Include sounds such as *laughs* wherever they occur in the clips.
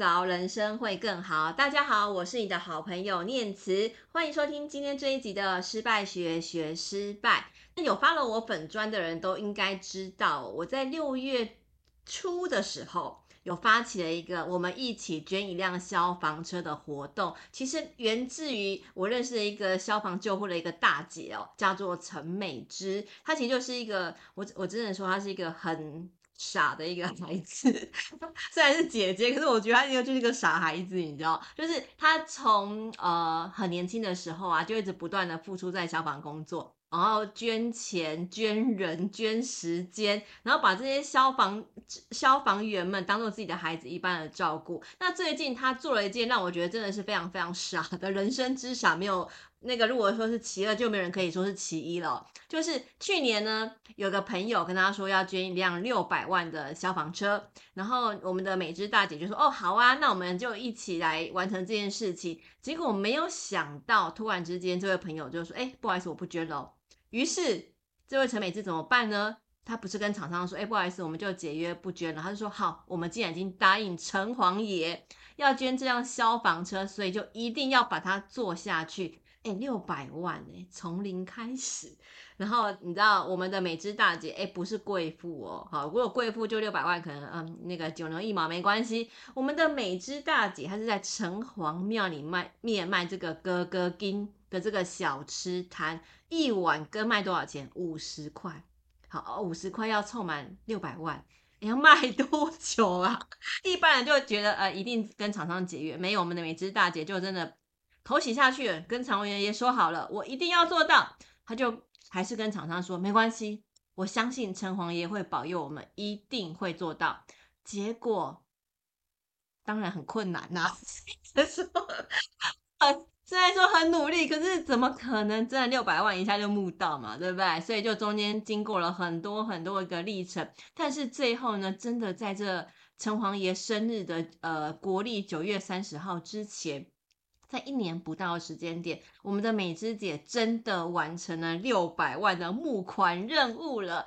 早，人生会更好。大家好，我是你的好朋友念慈，欢迎收听今天这一集的失败学学失败。那有发了我粉砖的人都应该知道，我在六月初的时候有发起了一个我们一起捐一辆消防车的活动。其实源自于我认识的一个消防救护的一个大姐哦，叫做陈美芝。她其实就是一个我我只能说她是一个很。傻的一个孩子，*laughs* 虽然是姐姐，可是我觉得她应该就是个傻孩子，你知道？就是她从呃很年轻的时候啊，就一直不断的付出在消防工作，然后捐钱、捐人、捐时间，然后把这些消防消防员们当做自己的孩子一般的照顾。那最近他做了一件让我觉得真的是非常非常傻的人生之傻，没有。那个如果说是其二，就没有人可以说是其一了。就是去年呢，有个朋友跟他说要捐一辆六百万的消防车，然后我们的美芝大姐就说：“哦，好啊，那我们就一起来完成这件事情。”结果没有想到，突然之间这位朋友就说：“哎，不好意思，我不捐了。”于是这位陈美芝怎么办呢？他不是跟厂商说：“哎，不好意思，我们就解约不捐了。”他就说：“好，我们既然已经答应城隍爷要捐这辆消防车，所以就一定要把它做下去。”哎，六百万哎，从零开始，然后你知道我们的美芝大姐哎，不是贵妇哦，好，如果贵妇就六百万，可能嗯那个九牛一毛没关系。我们的美芝大姐她是在城隍庙里卖面卖这个哥哥金的这个小吃摊，一碗羹卖多少钱？五十块。好，五十块要凑满六百万，你要卖多久啊？*laughs* 一般人就觉得呃，一定跟厂商解约，没有，我们的美芝大姐就真的。头洗下去，跟城隍爷爷说好了，我一定要做到。他就还是跟厂商说没关系，我相信城隍爷会保佑我们，一定会做到。结果当然很困难呐、*laughs* 啊，虽然说很努力，可是怎么可能真的六百万一下就募到嘛，对不对？所以就中间经过了很多很多一个历程，但是最后呢，真的在这城隍爷生日的呃国历九月三十号之前。在一年不到的时间点，我们的美芝姐真的完成了六百万的募款任务了。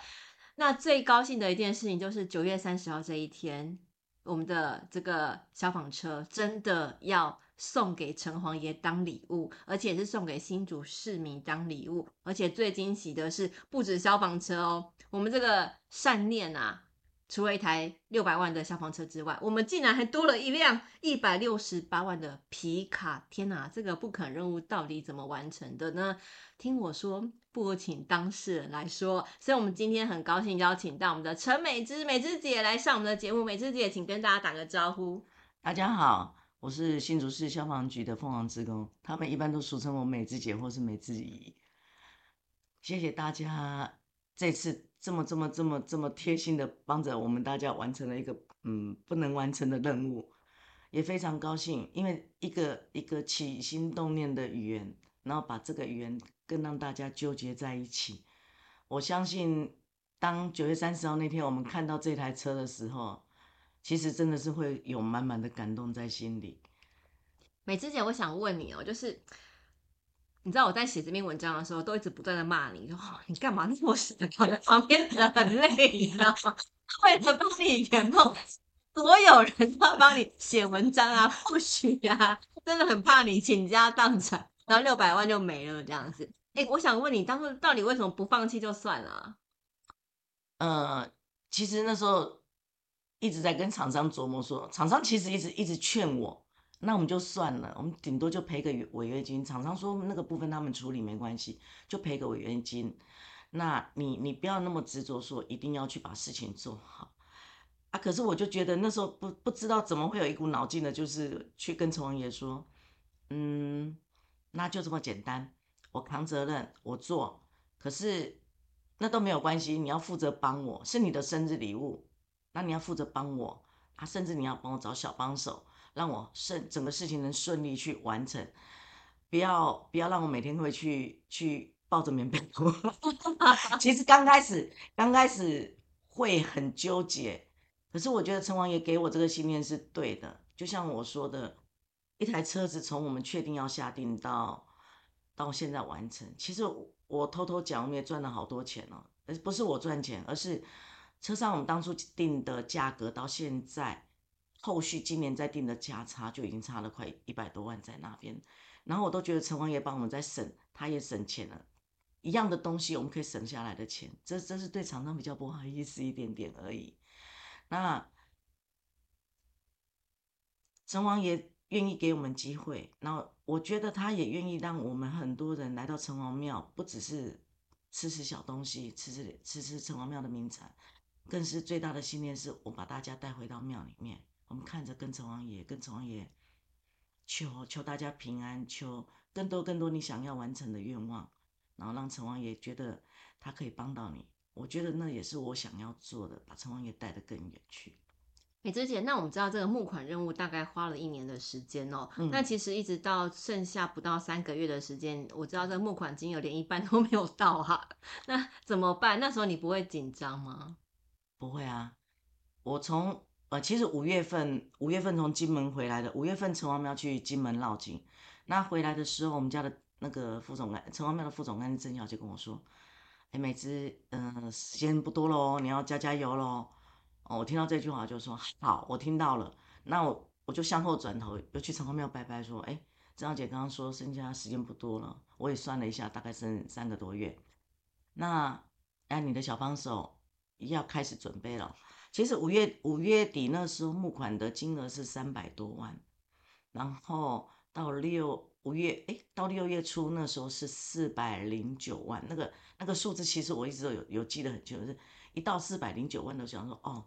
那最高兴的一件事情就是九月三十号这一天，我们的这个消防车真的要送给城隍爷当礼物，而且是送给新竹市民当礼物。而且最惊喜的是，不止消防车哦，我们这个善念啊。除了一台六百万的消防车之外，我们竟然还多了一辆一百六十八万的皮卡！天哪，这个不可能任务到底怎么完成的呢？听我说，不如请当事人来说。所以，我们今天很高兴邀请到我们的陈美芝美芝姐来上我们的节目。美芝姐，请跟大家打个招呼。大家好，我是新竹市消防局的凤凰职工，他们一般都俗称我美智姐或是美智姨。谢谢大家这次。这么这么这么这么贴心的帮着我们大家完成了一个嗯不能完成的任务，也非常高兴，因为一个一个起心动念的语言，然后把这个语言更让大家纠结在一起。我相信，当九月三十号那天我们看到这台车的时候，其实真的是会有满满的感动在心里。美芝姐，我想问你哦，就是。你知道我在写这篇文章的时候，都一直不断的骂你，说你干嘛那么死，*laughs* 搞得旁边人很累，你知道吗？为了帮你圆梦，所有人都要帮你写文章啊，*laughs* 不许啊，真的很怕你倾家荡产，然后六百万就没了这样子。哎，我想问你，当初到底为什么不放弃就算了？呃，其实那时候一直在跟厂商琢磨说，厂商其实一直一直劝我。那我们就算了，我们顶多就赔个违约金。厂商说那个部分他们处理没关系，就赔个违约金。那你你不要那么执着说一定要去把事情做好啊。可是我就觉得那时候不不知道怎么会有一股脑劲的，就是去跟城隍爷说，嗯，那就这么简单，我扛责任，我做。可是那都没有关系，你要负责帮我，是你的生日礼物，那你要负责帮我啊，甚至你要帮我找小帮手。让我顺整个事情能顺利去完成，不要不要让我每天会去去抱着棉被哭。*laughs* 其实刚开始刚开始会很纠结，可是我觉得城隍爷给我这个信念是对的。就像我说的，一台车子从我们确定要下定到到现在完成，其实我偷偷讲，我们也赚了好多钱哦。而不是我赚钱，而是车上我们当初定的价格到现在。后续今年再定的价差就已经差了快一百多万在那边，然后我都觉得城隍爷帮我们在省，他也省钱了，一样的东西我们可以省下来的钱，这这是对厂商比较不好意思一点点而已。那城隍爷愿意给我们机会，那我觉得他也愿意让我们很多人来到城隍庙，不只是吃吃小东西，吃吃吃吃城隍庙的名产，更是最大的信念是我把大家带回到庙里面。我们看着跟城王爷，跟城王爷求求大家平安，求更多更多你想要完成的愿望，然后让城王爷觉得他可以帮到你。我觉得那也是我想要做的，把城王爷带得更远去。美芝姐，那我们知道这个募款任务大概花了一年的时间哦。那其实一直到剩下不到三个月的时间，我知道这个募款金额连一半都没有到哈。*laughs* 那怎么办？那时候你不会紧张吗？不会啊，我从。呃，其实五月份，五月份从金门回来的，五月份城隍庙去金门绕境，那回来的时候，我们家的那个副总干，城隍庙的副总干郑小姐跟我说，哎，美芝，嗯、呃，时间不多喽，你要加加油喽。哦，我听到这句话就说好，我听到了，那我我就向后转头又去城隍庙拜拜，说，哎，郑小姐刚刚说剩下时间不多了，我也算了一下，大概剩三个多月，那哎，你的小帮手要开始准备了。其实五月五月底那时候募款的金额是三百多万，然后到六五月哎，到六月初那时候是四百零九万，那个那个数字其实我一直都有有记得很清楚，是一到四百零九万都想说哦，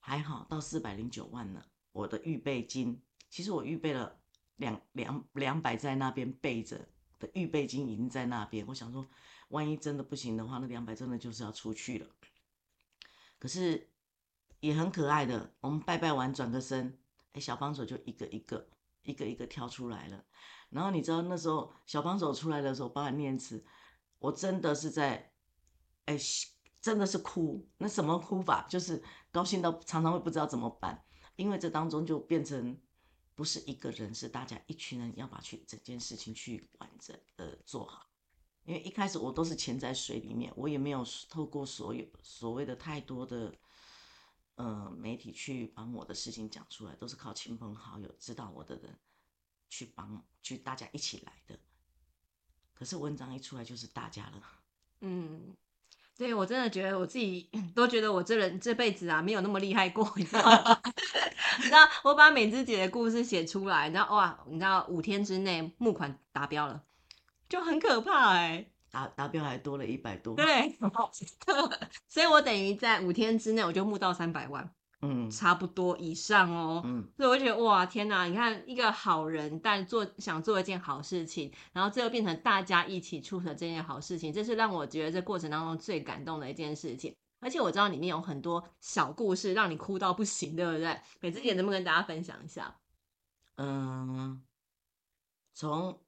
还好到四百零九万了，我的预备金其实我预备了两两两百在那边备着的预备金已经在那边，我想说万一真的不行的话，那两百真的就是要出去了，可是。也很可爱的，我们拜拜完转个身，哎，小帮手就一个一个、一个一个跳出来了。然后你知道那时候小帮手出来的时候，帮他念词，我真的是在，哎，真的是哭。那什么哭法？就是高兴到常常会不知道怎么办，因为这当中就变成不是一个人，是大家一群人要把去整件事情去完整的做好。因为一开始我都是潜在水里面，我也没有透过所有所谓的太多的。呃，媒体去把我的事情讲出来，都是靠亲朋好友知道我的人去帮，去大家一起来的。可是文章一出来就是大家了。嗯，对，我真的觉得我自己都觉得我这人这辈子啊没有那么厉害过，*laughs* 你知道吗？*laughs* 你知道我把美芝姐的故事写出来，然后哇，你知道五天之内募款达标了，就很可怕哎、欸。达达标还多了一百多，对，所以我等于在五天之内我就募到三百万，嗯，差不多以上哦，嗯，所以我觉得哇，天哪，你看一个好人，但做想做一件好事情，然后最后变成大家一起促成这件好事情，这是让我觉得这过程当中最感动的一件事情，而且我知道里面有很多小故事，让你哭到不行，对不对？美芝姐能不能跟大家分享一下？嗯，从。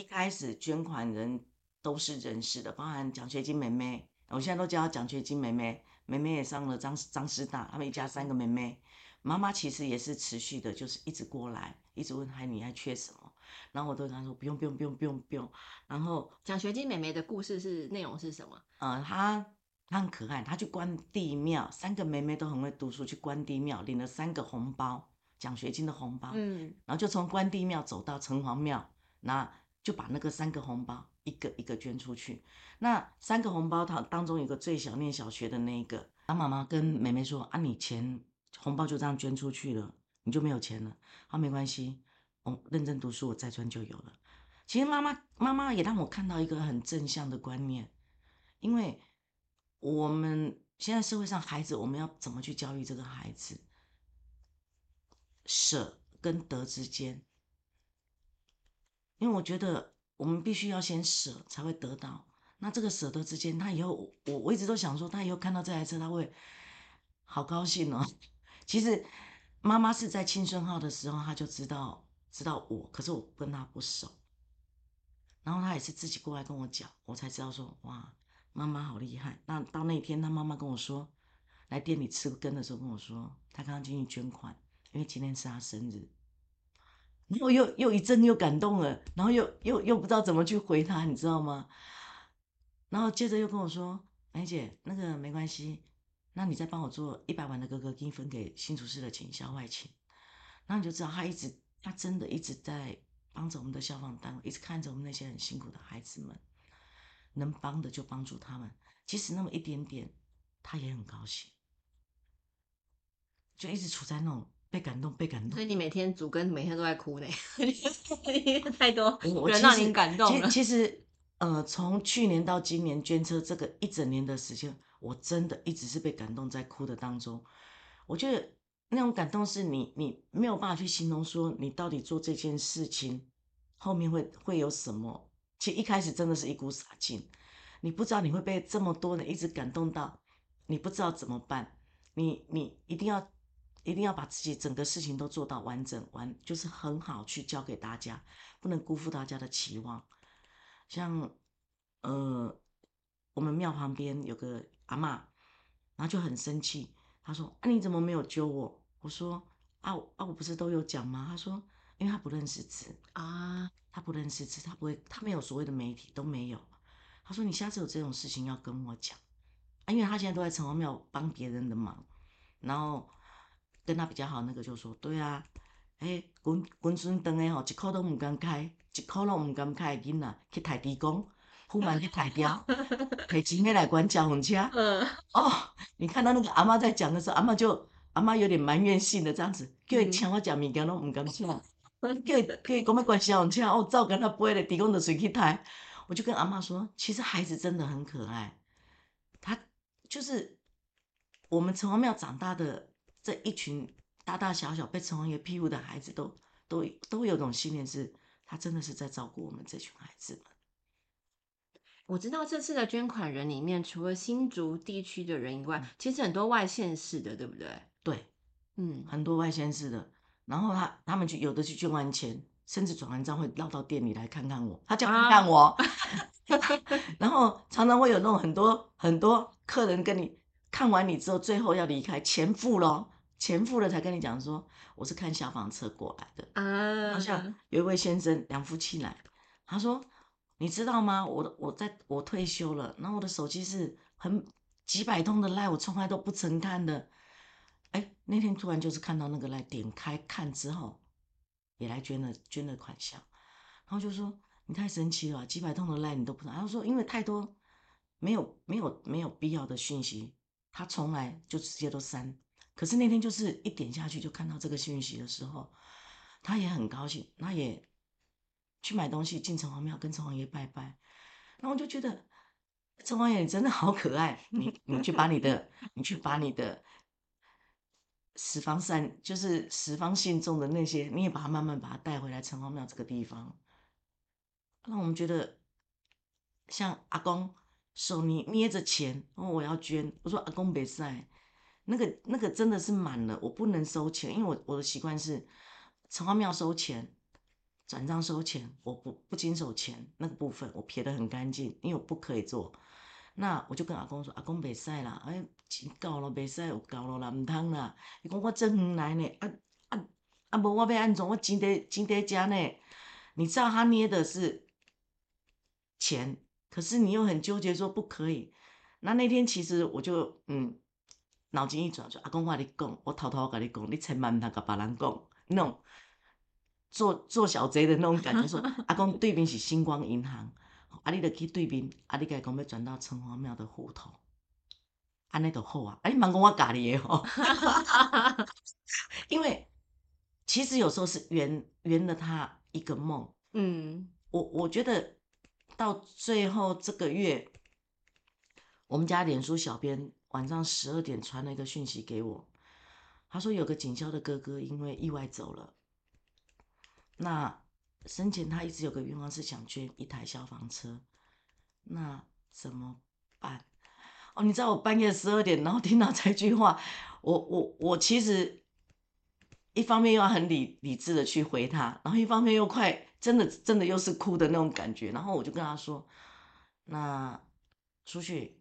一开始捐款人都是认识的，包含奖学金妹妹，我现在都叫她奖学金妹妹。妹妹也上了张张师大，他们一家三个妹妹。妈妈其实也是持续的，就是一直过来，一直问她你还缺什么，然后我都跟她说不用不用不用不用不用。然后奖学金妹妹的故事是内容是什么？呃，她她很可爱，她去关帝庙，三个妹妹都很会读书，去关帝庙领了三个红包，奖学金的红包，嗯，然后就从关帝庙走到城隍庙，那。就把那个三个红包一个一个捐出去。那三个红包，它当中有个最小念小学的那个，他妈妈跟妹妹说：“啊，你钱红包就这样捐出去了，你就没有钱了。好，没关系，我认真读书，我再赚就有了。”其实妈妈妈妈也让我看到一个很正向的观念，因为我们现在社会上孩子，我们要怎么去教育这个孩子，舍跟得之间。因为我觉得我们必须要先舍，才会得到。那这个舍得之间，他以后我我一直都想说，他以后看到这台车，他会好高兴哦。*laughs* 其实妈妈是在青春号的时候，他就知道知道我，可是我跟他不熟。然后他也是自己过来跟我讲，我才知道说，哇，妈妈好厉害。那到那天，他妈妈跟我说，来店里吃羹的时候跟我说，他刚刚进去捐款，因为今天是他生日。然后又又一阵又感动了，然后又又又不知道怎么去回他，你知道吗？然后接着又跟我说：“梅姐，那个没关系，那你再帮我做一百万的哥哥金分给新厨师的警消外勤，那你就知道他一直，他真的一直在帮着我们的消防单位，一直看着我们那些很辛苦的孩子们，能帮的就帮助他们，即使那么一点点，他也很高兴，就一直处在那种被感动、被感动。所以你每天主跟每天都在哭呢，*laughs* 太多人让你感动了。其实，呃，从去年到今年捐车这个一整年的时间。我真的一直是被感动在哭的当中，我觉得那种感动是你你没有办法去形容，说你到底做这件事情后面会会有什么。其实一开始真的是一股傻劲，你不知道你会被这么多人一直感动到，你不知道怎么办，你你一定要一定要把自己整个事情都做到完整完，就是很好去教给大家，不能辜负大家的期望。像呃，我们庙旁边有个。阿嬷，然后就很生气，她说：“啊，你怎么没有揪我？”我说：“啊啊，我不是都有讲吗？”她说：“因为她不认识字啊，她不认识字，她不会，她没有所谓的媒体都没有。”她说：“你下次有这种事情要跟我讲啊，因为她现在都在城隍庙帮别人的忙。”然后跟他比较好那个就说：“对啊，哎，滚滚孙灯的吼，一口都唔敢开，一口都唔敢开的囡仔去抬地公。”忽然去抬轿，提钱的来管交通车。嗯，哦，你看到那个阿妈在讲的时候，阿妈就阿妈有点埋怨性的这样子，叫伊请我食物件拢唔敢请，叫伊叫伊讲要管交通车，哦，照跟他背咧，地公的水去抬。我就跟阿妈说，其实孩子真的很可爱，他就是我们城隍庙长大的这一群大大小小被城隍爷庇护的孩子都，都都都有种信念是，是他真的是在照顾我们这群孩子们。我知道这次的捐款人里面，除了新竹地区的人以外，其实很多外县市的，对不对？对，嗯，很多外县市的。然后他他们去有的去捐完钱，甚至转完账会绕到店里来看看我，他叫看看我。啊、*laughs* 然后常常会有那种很多很多客人跟你看完你之后，最后要离开，钱付了，钱付了才跟你讲说我是看消防车过来的。啊，好像有一位先生两夫妻来，他说。你知道吗？我我在我退休了，然后我的手机是很几百通的赖，我从来都不曾看的。哎，那天突然就是看到那个赖，点开看之后，也来捐了捐了款项，然后就说你太神奇了，几百通的赖你都不知道。然后说因为太多没有没有没有必要的讯息，他从来就直接都删。可是那天就是一点下去就看到这个讯息的时候，他也很高兴，他也。去买东西，进城隍庙跟城隍爷拜拜，然后我就觉得城隍爷你真的好可爱，你你去把你的你去把你的十方善就是十方信众的那些，你也把它慢慢把它带回来城隍庙这个地方，让我们觉得像阿公手捏捏着钱，哦我要捐，我说阿公别塞，那个那个真的是满了，我不能收钱，因为我我的习惯是城隍庙收钱。转账收钱，我不不经手钱那个部分，我撇得很干净，因为我不可以做。那我就跟阿公说：“阿公别塞啦，哎，钱够了，别塞有够了啦，唔通啦。”伊讲我真远来呢，啊啊啊！无我要安怎？我钱在钱在家呢。你知道他捏的是钱，可是你又很纠结说不可以。那那天其实我就嗯，脑筋一转，说阿公我跟你讲，我偷偷跟你讲，你千万唔通跟别人讲那种。做做小贼的那种感觉，说 *laughs* 阿公对面是星光银行，啊，你就去对面，啊，你该讲要转到城隍庙的户头，安尼就好啊，啊，你忙讲我家里的吼，*laughs* 因为其实有时候是圆圆了他一个梦，嗯，我我觉得到最后这个月，我们家脸书小编晚上十二点传了一个讯息给我，他说有个警校的哥哥因为意外走了。那生前他一直有个愿望是想捐一台消防车，那怎么办？哦，你知道我半夜十二点，然后听到这句话，我我我其实一方面又要很理理智的去回他，然后一方面又快真的真的又是哭的那种感觉，然后我就跟他说，那出去，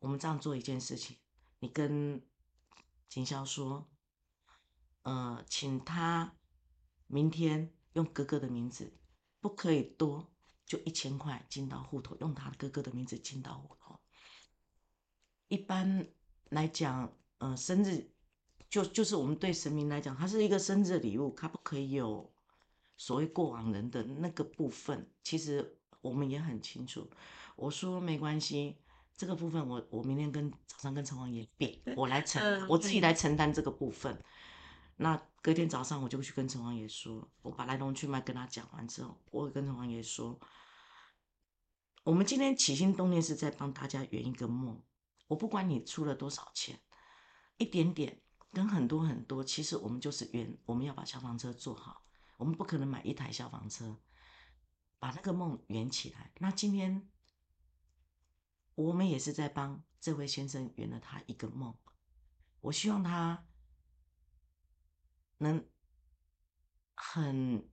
我们这样做一件事情，你跟警校说，呃，请他。明天用哥哥的名字，不可以多，就一千块进到户头，用他哥哥的名字进到户头。一般来讲，呃，生日就就是我们对神明来讲，它是一个生日礼物，它不可以有所谓过往人的那个部分。其实我们也很清楚。我说没关系，这个部分我我明天跟早上跟城隍爷比，我来承，嗯、我自己来承担这个部分。那隔天早上我就去跟城隍爷说，我把来龙去脉跟他讲完之后，我会跟城隍爷说，我们今天起心动念是在帮大家圆一个梦。我不管你出了多少钱，一点点跟很多很多，其实我们就是圆，我们要把消防车做好。我们不可能买一台消防车，把那个梦圆起来。那今天我们也是在帮这位先生圆了他一个梦。我希望他。能很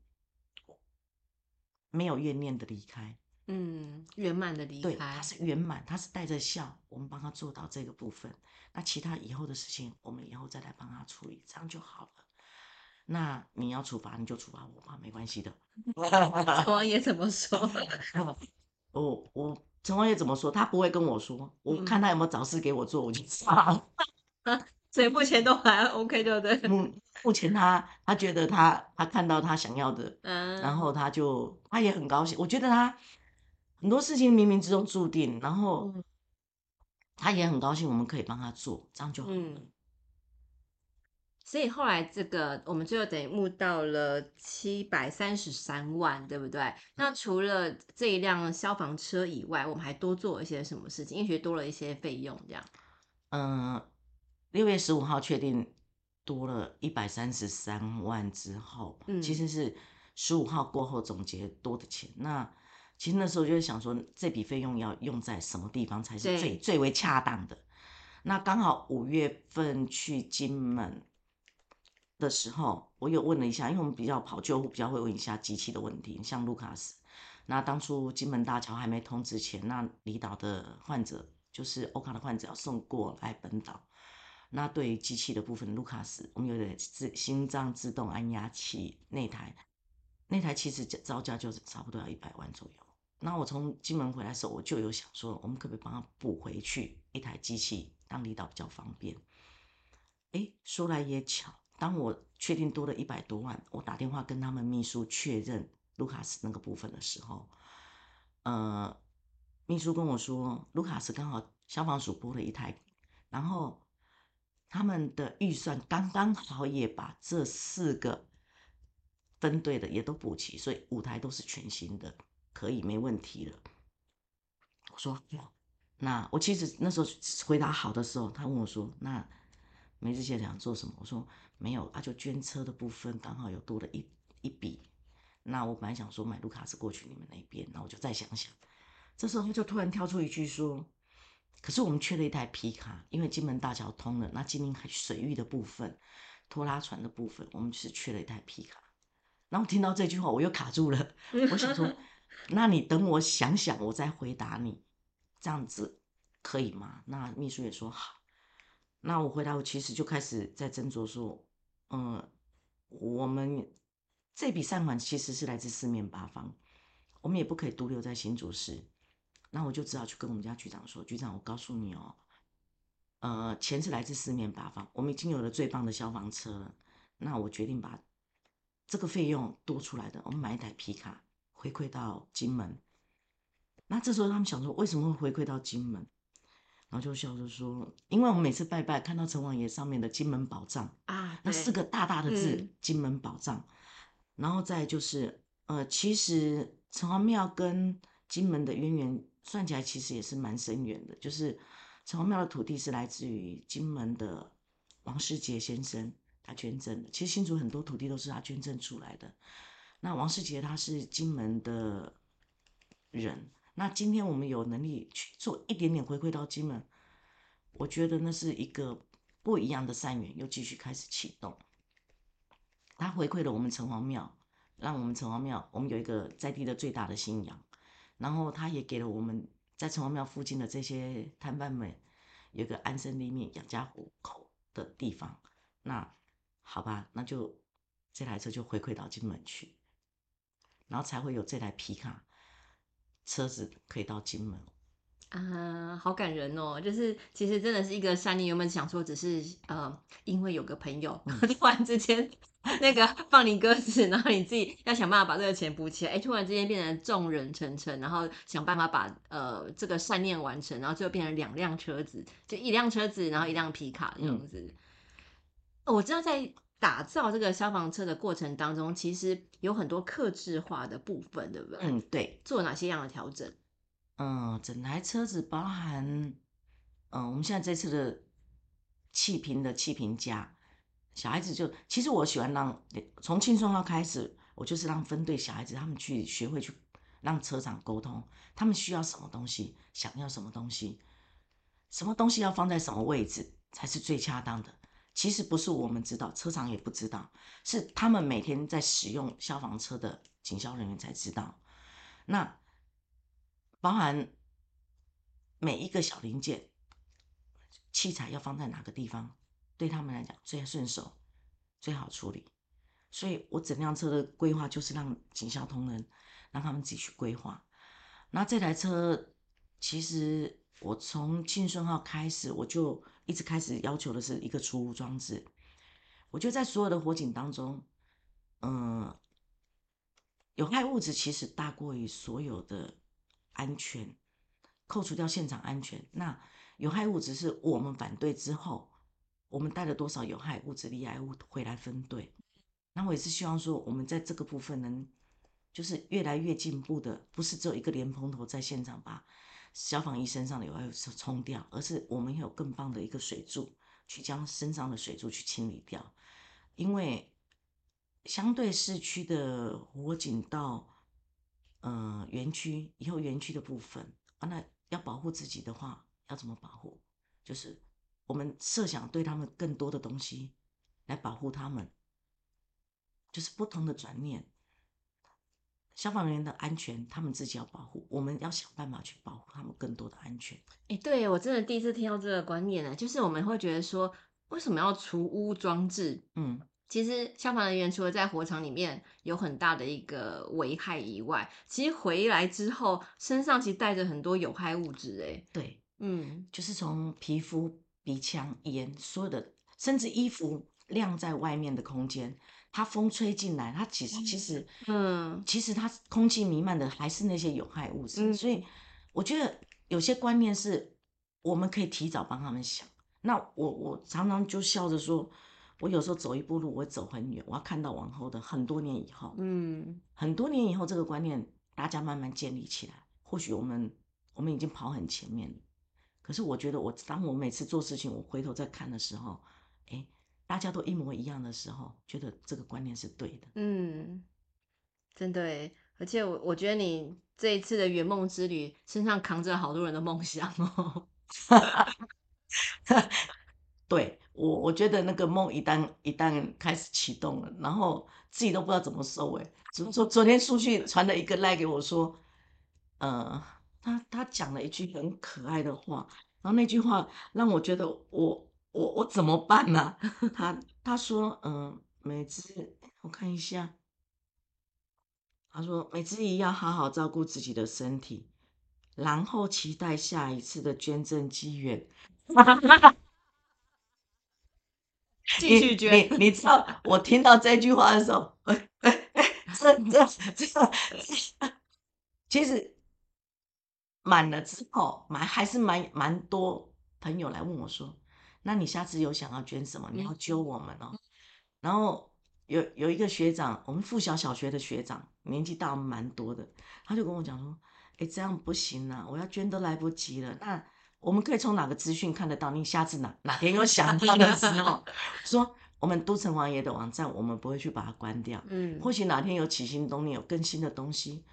没有怨念的离开，嗯，圆满的离开，对，他是圆满，他是带着笑，我们帮他做到这个部分，那其他以后的事情，我们以后再来帮他处理，这样就好了。那你要处罚，你就处罚我吧，没关系的。*laughs* 城王爷怎么说？*laughs* 我我城王爷怎么说？他不会跟我说，我看他有没有找事给我做，我就知道。*laughs* 所以目前都还 OK，对不对？目目前他他觉得他他看到他想要的，嗯，然后他就他也很高兴。我觉得他很多事情冥冥之中注定，然后他也很高兴我们可以帮他做，这样就好了。嗯。所以后来这个我们最后等于募到了七百三十三万，对不对？那除了这一辆消防车以外，我们还多做了一些什么事情？因为觉得多了一些费用，这样。嗯。六月十五号确定多了一百三十三万之后，嗯，其实是十五号过后总结多的钱。那其实那时候就是想说，这笔费用要用在什么地方才是最最为恰当的？那刚好五月份去金门的时候，我有问了一下，因为我们比较跑救护，比较会问一下机器的问题，像卢卡斯。那当初金门大桥还没通之前，那离岛的患者就是欧卡的患者要送过来本岛。那对于机器的部分，卢卡斯，我们有点自心脏自动按压器那台，那台其实造价就是差不多要一百万左右。那我从金门回来的时候，我就有想说，我们可不可以帮他补回去一台机器，当离岛比较方便。哎，说来也巧，当我确定多了一百多万，我打电话跟他们秘书确认卢卡斯那个部分的时候，呃，秘书跟我说，卢卡斯刚好消防署拨了一台，然后。他们的预算刚刚好，也把这四个分队的也都补齐，所以五台都是全新的，可以没问题了。我说，那我其实那时候回答好的时候，他问我说，那梅子姐想做什么？我说没有啊，就捐车的部分刚好有多了一一笔。那我本来想说买卢卡斯过去你们那边，那我就再想想。这时候他就突然跳出一句说。可是我们缺了一台皮卡，因为金门大桥通了，那金陵海水域的部分，拖拉船的部分，我们是缺了一台皮卡。然后听到这句话，我又卡住了。*laughs* 我想说，那你等我想想，我再回答你，这样子可以吗？那秘书也说好。那我回答，我其实就开始在斟酌说，嗯，我们这笔善款其实是来自四面八方，我们也不可以独留在新竹市。那我就只好去跟我们家局长说：“局长，我告诉你哦，呃，钱是来自四面八方，我们已经有了最棒的消防车了。那我决定把这个费用多出来的，我们买一台皮卡回馈到金门。那这时候他们想说，为什么会回馈到金门？然后就笑着说：因为我们每次拜拜看到城隍爷上面的金门宝藏啊，那四个大大的字，嗯，金门宝藏。然后再就是，呃，其实城隍庙跟金门的渊源。”算起来其实也是蛮深远的，就是城隍庙的土地是来自于金门的王世杰先生他捐赠的。其实新竹很多土地都是他捐赠出来的。那王世杰他是金门的人，那今天我们有能力去做一点点回馈到金门，我觉得那是一个不一样的善缘，又继续开始启动。他回馈了我们城隍庙，让我们城隍庙我们有一个在地的最大的信仰。然后他也给了我们在城隍庙附近的这些摊贩们有个安身立命、养家糊口的地方。那好吧，那就这台车就回馈到金门去，然后才会有这台皮卡车子可以到金门。啊，好感人哦！就是其实真的是一个善念，原本想说只是呃，因为有个朋友、嗯、*laughs* 突然之间那个放你鸽子，然后你自己要想办法把这个钱补起来，哎，突然之间变成众人成城，然后想办法把呃这个善念完成，然后最后变成两辆车子，就一辆车子，然后一辆皮卡这样子。嗯、我知道在打造这个消防车的过程当中，其实有很多克制化的部分，对不对？嗯，对。做哪些样的调整？嗯，整台车子包含，嗯，我们现在这次的气瓶的气瓶架，小孩子就其实我喜欢让从轻松号开始，我就是让分队小孩子他们去学会去让车长沟通，他们需要什么东西，想要什么东西，什么东西要放在什么位置才是最恰当的。其实不是我们知道，车长也不知道，是他们每天在使用消防车的警消人员才知道。那。包含每一个小零件、器材要放在哪个地方，对他们来讲最顺手、最好处理。所以我整辆车的规划就是让警消同仁让他们自己去规划。那这台车其实我从庆顺号开始，我就一直开始要求的是一个除污装置。我就在所有的火警当中，嗯，有害物质其实大过于所有的。安全，扣除掉现场安全，那有害物质是我们反对之后，我们带了多少有害物质、有害物回来分队。那我也是希望说，我们在这个部分能就是越来越进步的，不是只有一个莲蓬头在现场把消防衣身上的有害物质冲掉，而是我们有更棒的一个水柱去将身上的水柱去清理掉。因为相对市区的火警到。呃，园区以后园区的部分啊，那要保护自己的话，要怎么保护？就是我们设想对他们更多的东西来保护他们，就是不同的转念。消防人员的安全，他们自己要保护，我们要想办法去保护他们更多的安全。哎、欸，对，我真的第一次听到这个观念呢，就是我们会觉得说，为什么要除污装置？嗯。其实消防人员除了在火场里面有很大的一个危害以外，其实回来之后身上其实带着很多有害物质。哎，对，嗯，就是从皮肤、鼻腔、眼，所有的，甚至衣服晾在外面的空间，它风吹进来，它其实其实，嗯，其实它空气弥漫的还是那些有害物质。嗯，所以我觉得有些观念是我们可以提早帮他们想。那我我常常就笑着说。我有时候走一步路，我会走很远，我要看到往后的很多年以后，嗯，很多年以后，这个观念大家慢慢建立起来。或许我们我们已经跑很前面了，可是我觉得我当我每次做事情，我回头再看的时候，哎，大家都一模一样的时候，觉得这个观念是对的。嗯，真的，而且我我觉得你这一次的圆梦之旅，身上扛着好多人的梦想哦。*laughs* 对。我我觉得那个梦一旦一旦开始启动了，然后自己都不知道怎么收尾。昨昨昨天出去传了一个赖给我说，呃，他他讲了一句很可爱的话，然后那句话让我觉得我我我怎么办呢、*laughs* 啊？他他说，嗯、呃，美芝，我看一下，他说美芝姨要好好照顾自己的身体，然后期待下一次的捐赠机缘。*laughs* 继续捐。你你，你知道我听到这句话的时候，哎哎哎，这这这，*laughs* 其实满了之后，蛮还是蛮蛮多朋友来问我说，那你下次有想要捐什么？你要揪我们哦。然后有有一个学长，我们附小小学的学长，年纪大我们蛮多的，他就跟我讲说，哎，这样不行啊，我要捐都来不及了。那我们可以从哪个资讯看得到？你下次哪哪天有想到的时候，*laughs* 说我们都城王爷的网站，我们不会去把它关掉。嗯，或许哪天有起心动念，有更新的东西，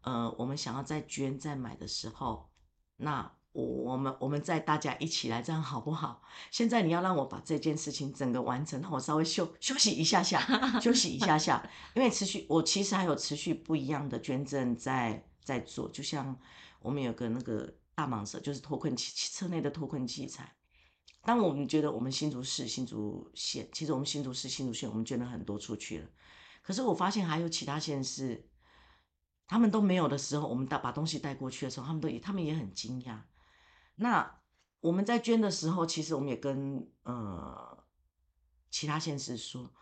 呃，我们想要再捐再买的时候，那我我们我们再大家一起来，这样好不好？现在你要让我把这件事情整个完成，让我稍微休休息一下下，休息一下下，*laughs* 因为持续我其实还有持续不一样的捐赠在在做，就像我们有个那个。大蟒蛇就是脱困器，车内的脱困器材。当我们觉得我们新竹市、新竹县，其实我们新竹市、新竹县，我们捐了很多出去了。可是我发现还有其他县市，他们都没有的时候，我们带把东西带过去的时候，他们都也他们也很惊讶。那我们在捐的时候，其实我们也跟呃其他县市说，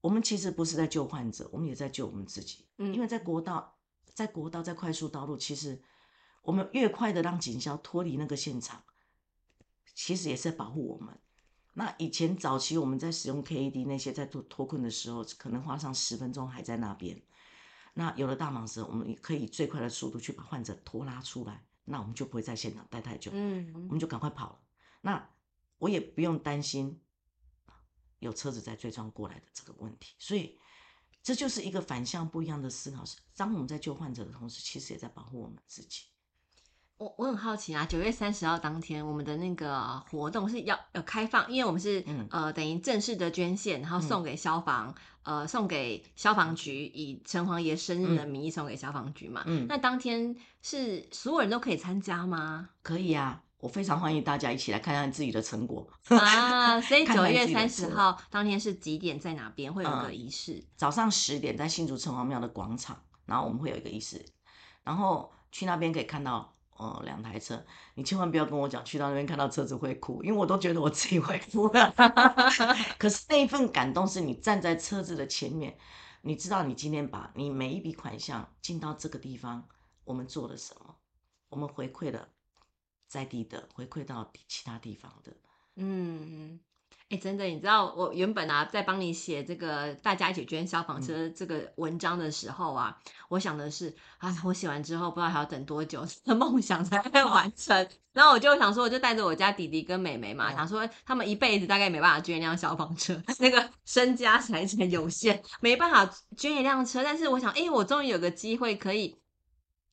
我们其实不是在救患者，我们也在救我们自己。嗯，因为在国道、在国道、在快速道路，其实我们越快的让警消脱离那个现场，其实也是在保护我们。那以前早期我们在使用 KED 那些在脱脱困的时候，可能花上十分钟还在那边。那有了大蟒蛇，我们也可以最快的速度去把患者拖拉出来，那我们就不会在现场待太久，嗯，我们就赶快跑了。那我也不用担心有车子在追撞过来的这个问题，所以这就是一个反向不一样的思考。是当我们在救患者的同时，其实也在保护我们自己。我我很好奇啊，九月三十号当天，我们的那个活动是要呃开放，因为我们是、嗯、呃等于正式的捐献，然后送给消防，嗯、呃送给消防局，以城隍爷生日的名义送给消防局嘛。嗯，那当天是所有人都可以参加吗？可以啊，我非常欢迎大家一起来看看自己的成果啊。*laughs* 所以九月三十号当天是几点，在哪边会有个仪式？嗯、早上十点在新竹城隍庙的广场，然后我们会有一个仪式，然后去那边可以看到。哦，两台车，你千万不要跟我讲去到那边看到车子会哭，因为我都觉得我自己会哭了。*laughs* 可是那一份感动是你站在车子的前面，你知道你今天把你每一笔款项进到这个地方，我们做了什么？我们回馈了在地的，回馈到其他地方的。嗯。哎、欸，真的，你知道我原本啊，在帮你写这个大家一起捐消防车这个文章的时候啊，嗯、我想的是啊，我写完之后不知道还要等多久，这 *laughs* 梦想才会完成。然后我就想说，我就带着我家弟弟跟妹妹嘛，嗯、想说他们一辈子大概没办法捐一辆消防车，*laughs* 那个身家财产有限，没办法捐一辆车。但是我想，哎、欸，我终于有个机会可以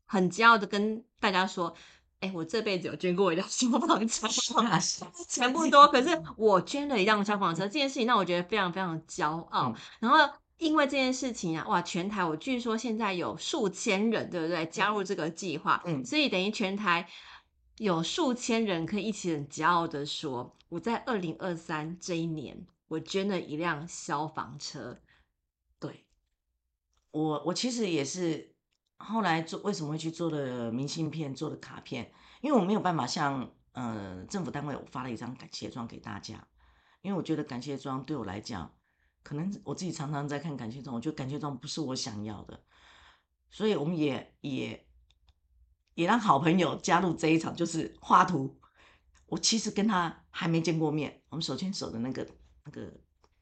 很骄傲的跟大家说。哎、欸，我这辈子有捐过一辆消防车，*laughs* *laughs* 钱不多，可是我捐了一辆消防车，这件事情让我觉得非常非常骄傲。嗯、然后因为这件事情啊，哇，全台我据说现在有数千人，对不对？加入这个计划，嗯，所以等于全台有数千人可以一起很骄傲的说，我在二零二三这一年，我捐了一辆消防车。对，我我其实也是。后来做为什么会去做的明信片，做的卡片？因为我没有办法像呃政府单位，我发了一张感谢状给大家，因为我觉得感谢状对我来讲，可能我自己常常在看感谢状，我觉得感谢状不是我想要的，所以我们也也也让好朋友加入这一场，就是画图。我其实跟他还没见过面，我们手牵手的那个那个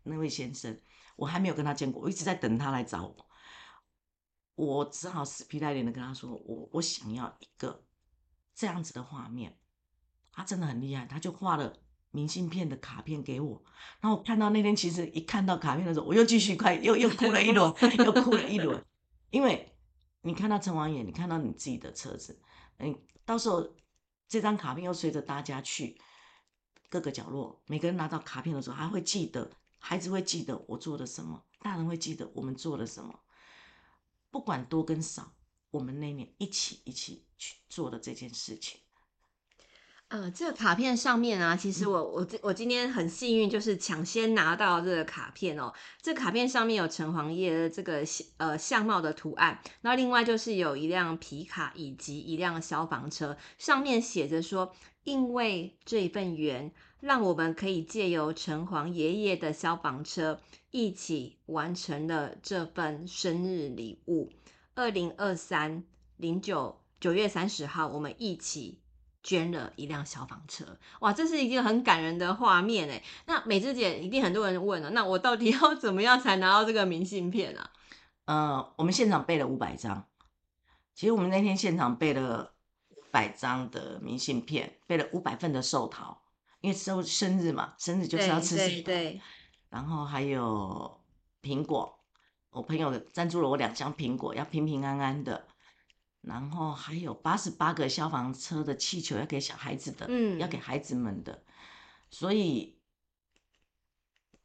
那位先生，我还没有跟他见过，我一直在等他来找我。我只好死皮赖脸的跟他说：“我我想要一个这样子的画面。”他真的很厉害，他就画了明信片的卡片给我。然后我看到那天，其实一看到卡片的时候，我又继续快又又哭了一轮，又哭了一轮。因为你看到城隍爷，你看到你自己的车子，嗯，到时候这张卡片又随着大家去各个角落，每个人拿到卡片的时候，还会记得，孩子会记得我做了什么，大人会记得我们做了什么。不管多跟少，我们那年一起一起去做的这件事情。呃，这个卡片上面啊，其实我我我今天很幸运，就是抢先拿到这个卡片哦。这个卡片上面有城隍爷的这个呃相貌的图案，那另外就是有一辆皮卡以及一辆消防车，上面写着说：“因为这一份缘，让我们可以借由城隍爷爷的消防车。”一起完成了这份生日礼物。二零二三零九九月三十号，我们一起捐了一辆消防车。哇，这是一个很感人的画面诶。那美芝姐一定很多人问了，那我到底要 *laughs* 怎么样才拿到这个明信片啊？呃，我们现场备了五百张。其实我们那天现场备了五百张的明信片，备了五百份的寿桃，因为生生日嘛，生日就是要吃寿桃。对，对，对。然后还有苹果，我朋友赞助了我两箱苹果，要平平安安的。然后还有八十八个消防车的气球要给小孩子的，嗯，要给孩子们的。所以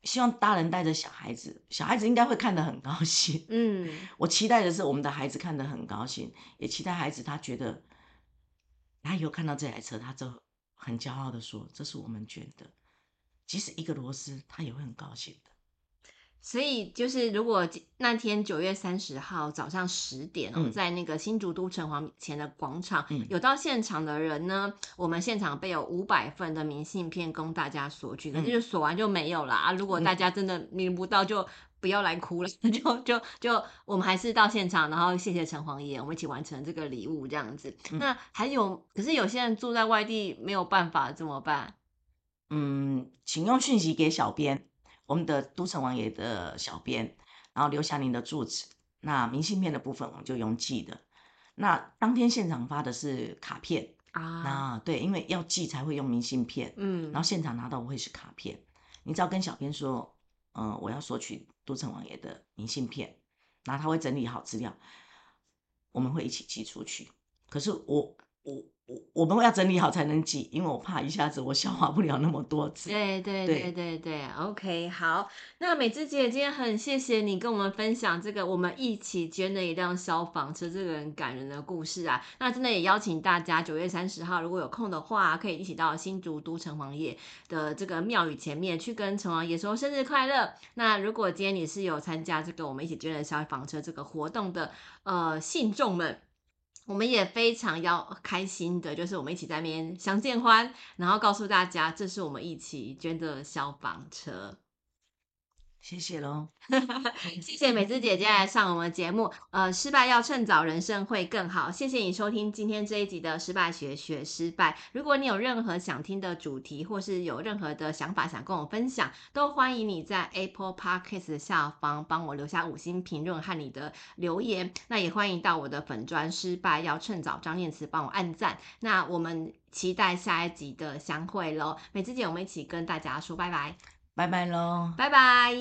希望大人带着小孩子，小孩子应该会看得很高兴。嗯，我期待的是我们的孩子看得很高兴，也期待孩子他觉得他以后看到这台车，他就很骄傲的说：“这是我们捐的。”即使一个螺丝，他也会很高兴的。所以就是，如果那天九月三十号早上十点哦，嗯、在那个新竹都城隍前的广场，嗯、有到现场的人呢，我们现场备有五百份的明信片供大家索取，可是就索完就没有了啊！如果大家真的领不到，就不要来哭了，*laughs* 嗯、就就就我们还是到现场，然后谢谢城隍爷，我们一起完成这个礼物这样子。嗯、那还有，可是有些人住在外地没有办法，怎么办？嗯，请用讯息给小编。我们的都城隍爷的小编，然后留下您的住址。那明信片的部分，我们就用寄的。那当天现场发的是卡片啊，那对，因为要寄才会用明信片，嗯，然后现场拿到会是卡片。你只要跟小编说，嗯、我要索取都城王爷的明信片，然后他会整理好资料，我们会一起寄出去。可是我我。我我们要整理好才能挤，因为我怕一下子我消化不了那么多次。对对对对对，对，OK，好。那美芝姐今天很谢谢你跟我们分享这个我们一起捐的一辆消防车这个很感人的故事啊。那真的也邀请大家九月三十号如果有空的话，可以一起到新竹都城隍爷的这个庙宇前面去跟城隍爷说生日快乐。那如果今天你是有参加这个我们一起捐的消防车这个活动的呃信众们。我们也非常要开心的，就是我们一起在那边相见欢，然后告诉大家，这是我们一起捐的消防车。谢谢喽，*laughs* 谢谢美芝姐姐来上我们节目。呃，失败要趁早，人生会更好。谢谢你收听今天这一集的失败学学失败。如果你有任何想听的主题，或是有任何的想法想跟我分享，都欢迎你在 Apple Podcast 下方帮我留下五星评论和你的留言。那也欢迎到我的粉专失败要趁早张念慈帮我按赞。那我们期待下一集的相会喽，美芝姐，我们一起跟大家说拜拜。拜拜喽！拜拜。